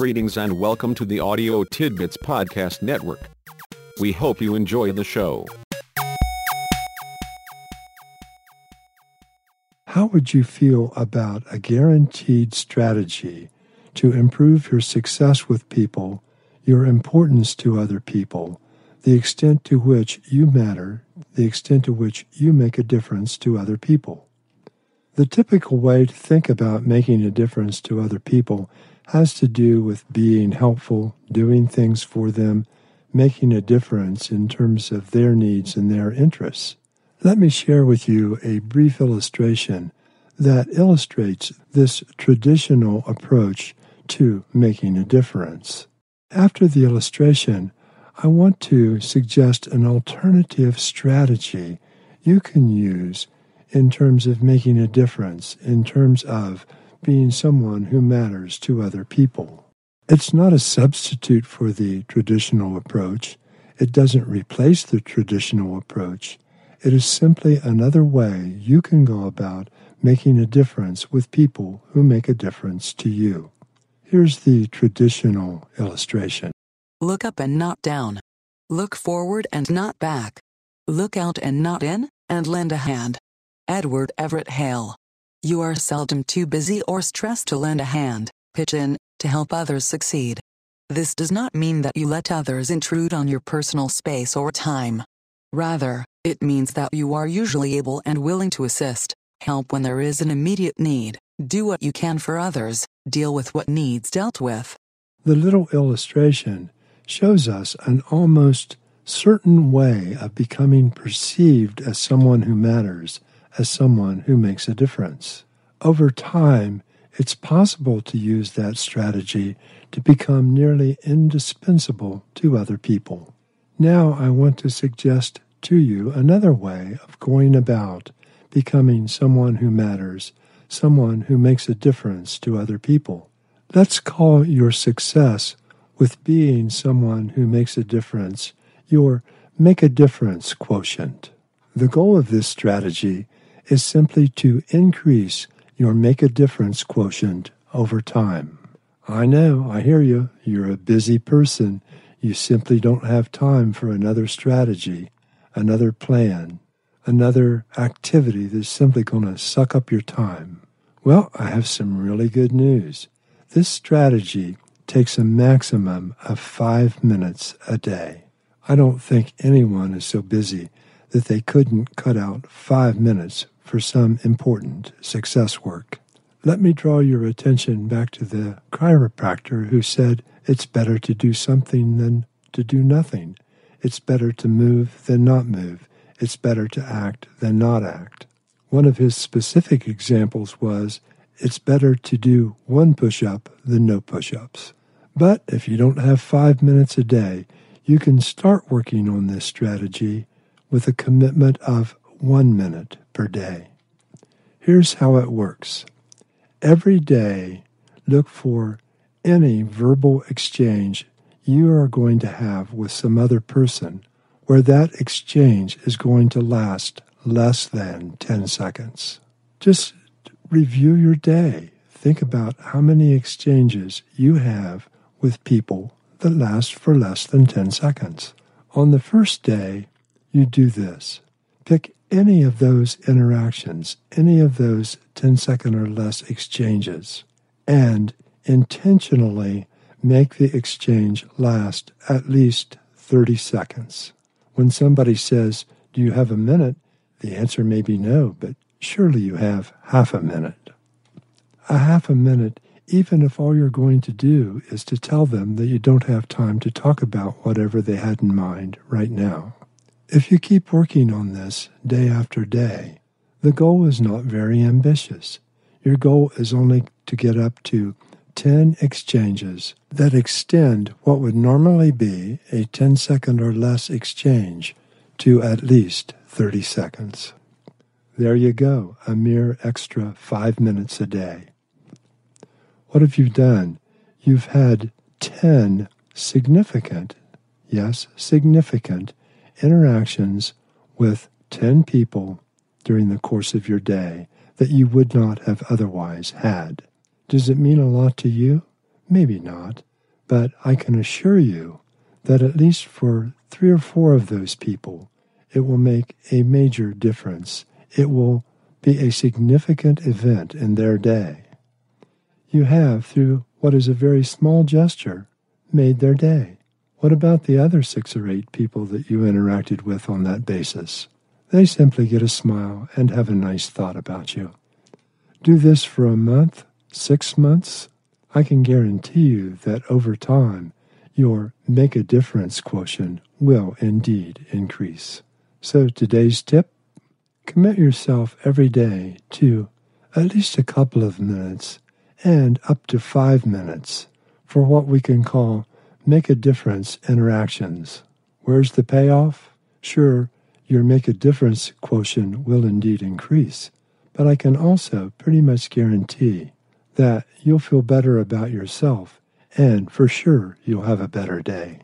Greetings and welcome to the Audio Tidbits Podcast Network. We hope you enjoy the show. How would you feel about a guaranteed strategy to improve your success with people, your importance to other people, the extent to which you matter, the extent to which you make a difference to other people? The typical way to think about making a difference to other people has to do with being helpful, doing things for them, making a difference in terms of their needs and their interests. Let me share with you a brief illustration that illustrates this traditional approach to making a difference. After the illustration, I want to suggest an alternative strategy you can use in terms of making a difference, in terms of being someone who matters to other people. It's not a substitute for the traditional approach. It doesn't replace the traditional approach. It is simply another way you can go about making a difference with people who make a difference to you. Here's the traditional illustration Look up and not down. Look forward and not back. Look out and not in, and lend a hand. Edward Everett Hale. You are seldom too busy or stressed to lend a hand, pitch in, to help others succeed. This does not mean that you let others intrude on your personal space or time. Rather, it means that you are usually able and willing to assist, help when there is an immediate need, do what you can for others, deal with what needs dealt with. The little illustration shows us an almost certain way of becoming perceived as someone who matters as someone who makes a difference. Over time, it's possible to use that strategy to become nearly indispensable to other people. Now, I want to suggest to you another way of going about becoming someone who matters, someone who makes a difference to other people. Let's call your success with being someone who makes a difference your make a difference quotient. The goal of this strategy is simply to increase your make a difference quotient over time. I know, I hear you. You're a busy person. You simply don't have time for another strategy, another plan, another activity that's simply going to suck up your time. Well, I have some really good news. This strategy takes a maximum of five minutes a day. I don't think anyone is so busy that they couldn't cut out five minutes for some important success work. Let me draw your attention back to the chiropractor who said it's better to do something than to do nothing. It's better to move than not move. It's better to act than not act. One of his specific examples was it's better to do one push up than no push ups. But if you don't have five minutes a day, you can start working on this strategy with a commitment of one minute per day. Here's how it works every day, look for any verbal exchange you are going to have with some other person where that exchange is going to last less than 10 seconds. Just review your day. Think about how many exchanges you have with people that last for less than 10 seconds. On the first day, you do this. Pick any of those interactions, any of those 10 second or less exchanges, and intentionally make the exchange last at least 30 seconds. When somebody says, Do you have a minute? the answer may be no, but surely you have half a minute. A half a minute, even if all you're going to do is to tell them that you don't have time to talk about whatever they had in mind right now. If you keep working on this day after day, the goal is not very ambitious. Your goal is only to get up to 10 exchanges that extend what would normally be a 10 second or less exchange to at least 30 seconds. There you go, a mere extra five minutes a day. What have you done? You've had 10 significant, yes, significant interactions with 10 people during the course of your day that you would not have otherwise had. Does it mean a lot to you? Maybe not. But I can assure you that at least for three or four of those people, it will make a major difference. It will be a significant event in their day. You have, through what is a very small gesture, made their day. What about the other six or eight people that you interacted with on that basis? They simply get a smile and have a nice thought about you. Do this for a month, six months. I can guarantee you that over time, your make a difference quotient will indeed increase. So today's tip commit yourself every day to at least a couple of minutes and up to five minutes for what we can call make a difference interactions. Where's the payoff? Sure, your make a difference quotient will indeed increase, but I can also pretty much guarantee that you'll feel better about yourself and for sure you'll have a better day.